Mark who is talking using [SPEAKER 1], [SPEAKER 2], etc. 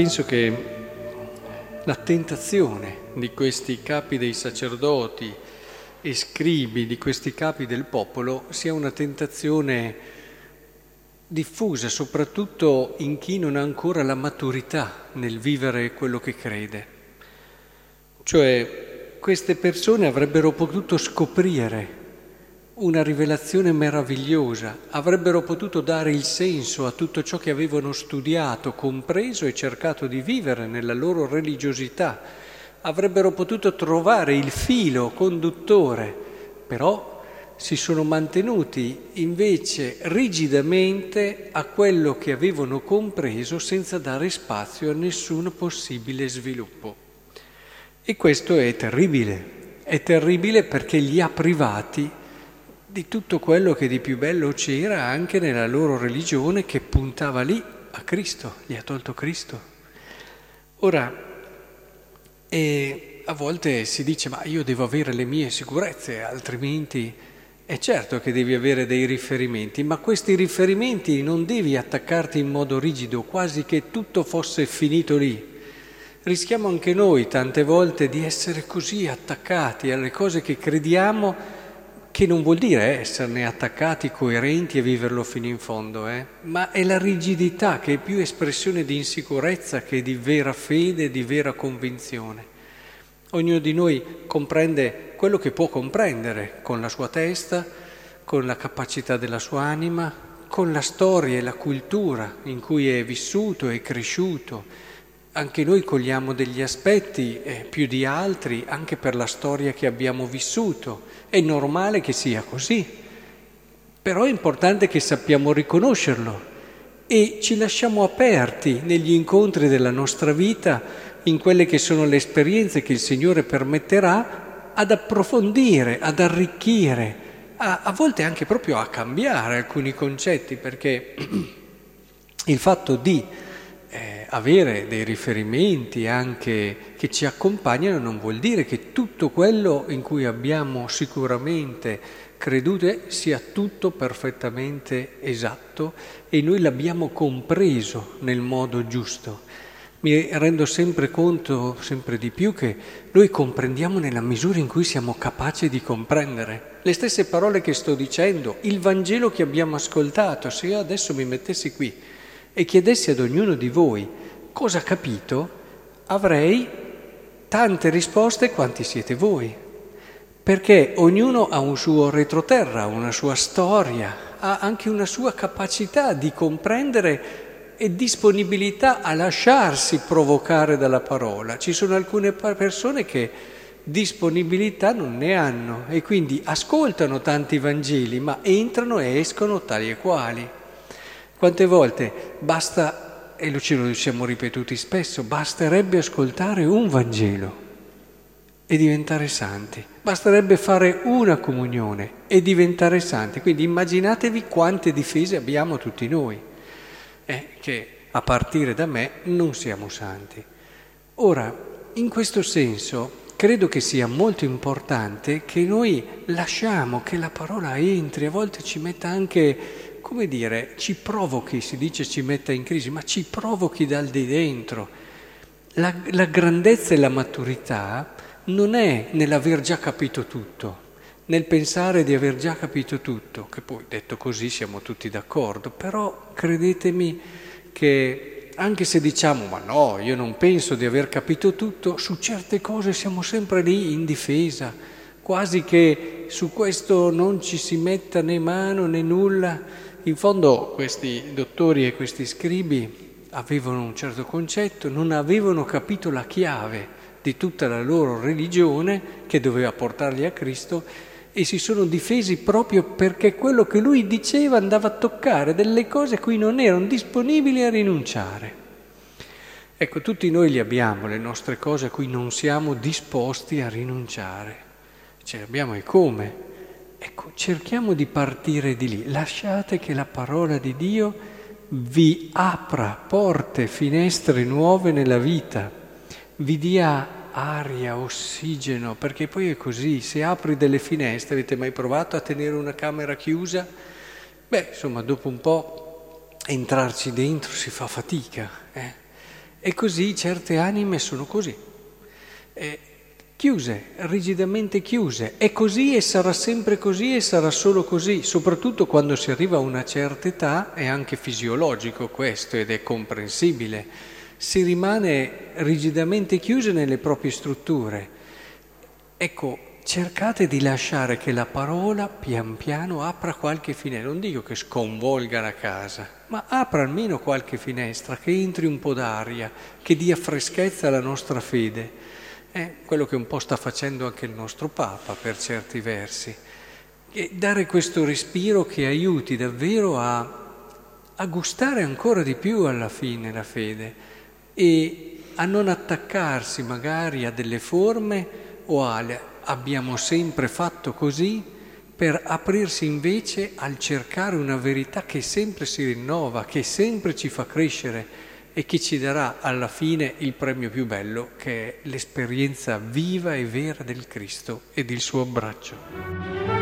[SPEAKER 1] penso che la tentazione di questi capi dei sacerdoti e scribi, di questi capi del popolo, sia una tentazione diffusa soprattutto in chi non ha ancora la maturità nel vivere quello che crede. Cioè queste persone avrebbero potuto scoprire una rivelazione meravigliosa, avrebbero potuto dare il senso a tutto ciò che avevano studiato, compreso e cercato di vivere nella loro religiosità, avrebbero potuto trovare il filo conduttore, però si sono mantenuti invece rigidamente a quello che avevano compreso senza dare spazio a nessun possibile sviluppo. E questo è terribile, è terribile perché li ha privati di tutto quello che di più bello c'era anche nella loro religione che puntava lì a Cristo, gli ha tolto Cristo. Ora, a volte si dice ma io devo avere le mie sicurezze, altrimenti è certo che devi avere dei riferimenti, ma questi riferimenti non devi attaccarti in modo rigido, quasi che tutto fosse finito lì. Rischiamo anche noi tante volte di essere così attaccati alle cose che crediamo che non vuol dire esserne attaccati, coerenti e viverlo fino in fondo, eh? ma è la rigidità che è più espressione di insicurezza che di vera fede, di vera convinzione. Ognuno di noi comprende quello che può comprendere con la sua testa, con la capacità della sua anima, con la storia e la cultura in cui è vissuto e cresciuto. Anche noi cogliamo degli aspetti eh, più di altri anche per la storia che abbiamo vissuto. È normale che sia così, però è importante che sappiamo riconoscerlo e ci lasciamo aperti negli incontri della nostra vita, in quelle che sono le esperienze che il Signore permetterà, ad approfondire, ad arricchire, a, a volte anche proprio a cambiare alcuni concetti, perché il fatto di avere dei riferimenti anche che ci accompagnano non vuol dire che tutto quello in cui abbiamo sicuramente creduto sia tutto perfettamente esatto e noi l'abbiamo compreso nel modo giusto. Mi rendo sempre conto, sempre di più, che noi comprendiamo nella misura in cui siamo capaci di comprendere. Le stesse parole che sto dicendo, il Vangelo che abbiamo ascoltato, se io adesso mi mettessi qui e chiedessi ad ognuno di voi cosa ha capito, avrei tante risposte quanti siete voi, perché ognuno ha un suo retroterra, una sua storia, ha anche una sua capacità di comprendere e disponibilità a lasciarsi provocare dalla parola. Ci sono alcune persone che disponibilità non ne hanno e quindi ascoltano tanti Vangeli, ma entrano e escono tali e quali. Quante volte basta, e lo ce lo siamo ripetuti spesso, basterebbe ascoltare un Vangelo e diventare santi. Basterebbe fare una comunione e diventare santi. Quindi immaginatevi quante difese abbiamo tutti noi, eh, che a partire da me non siamo santi. Ora, in questo senso, credo che sia molto importante che noi lasciamo che la parola entri, a volte ci metta anche come dire, ci provochi, si dice ci metta in crisi, ma ci provochi dal di dentro. La, la grandezza e la maturità non è nell'aver già capito tutto, nel pensare di aver già capito tutto, che poi detto così siamo tutti d'accordo, però credetemi che anche se diciamo ma no, io non penso di aver capito tutto, su certe cose siamo sempre lì in difesa, quasi che su questo non ci si metta né mano né nulla. In fondo questi dottori e questi scribi avevano un certo concetto, non avevano capito la chiave di tutta la loro religione che doveva portarli a Cristo e si sono difesi proprio perché quello che lui diceva andava a toccare delle cose a cui non erano disponibili a rinunciare. Ecco, tutti noi li abbiamo, le nostre cose a cui non siamo disposti a rinunciare. Ce le abbiamo e come? Ecco, cerchiamo di partire di lì. Lasciate che la parola di Dio vi apra porte, finestre nuove nella vita, vi dia aria, ossigeno, perché poi è così, se apri delle finestre, avete mai provato a tenere una camera chiusa? Beh, insomma, dopo un po' entrarci dentro si fa fatica. Eh? E così certe anime sono così, eh, chiuse, rigidamente chiuse. È così e sarà sempre così e sarà solo così, soprattutto quando si arriva a una certa età, è anche fisiologico questo ed è comprensibile. Si rimane rigidamente chiuse nelle proprie strutture. Ecco, cercate di lasciare che la parola pian piano apra qualche finestra, non dico che sconvolga la casa, ma apra almeno qualche finestra, che entri un po' d'aria, che dia freschezza alla nostra fede. È quello che un po' sta facendo anche il nostro Papa per certi versi. E dare questo respiro che aiuti davvero a, a gustare ancora di più alla fine la fede e a non attaccarsi magari a delle forme o alle abbiamo sempre fatto così per aprirsi invece al cercare una verità che sempre si rinnova, che sempre ci fa crescere e che ci darà alla fine il premio più bello, che è l'esperienza viva e vera del Cristo e del suo abbraccio.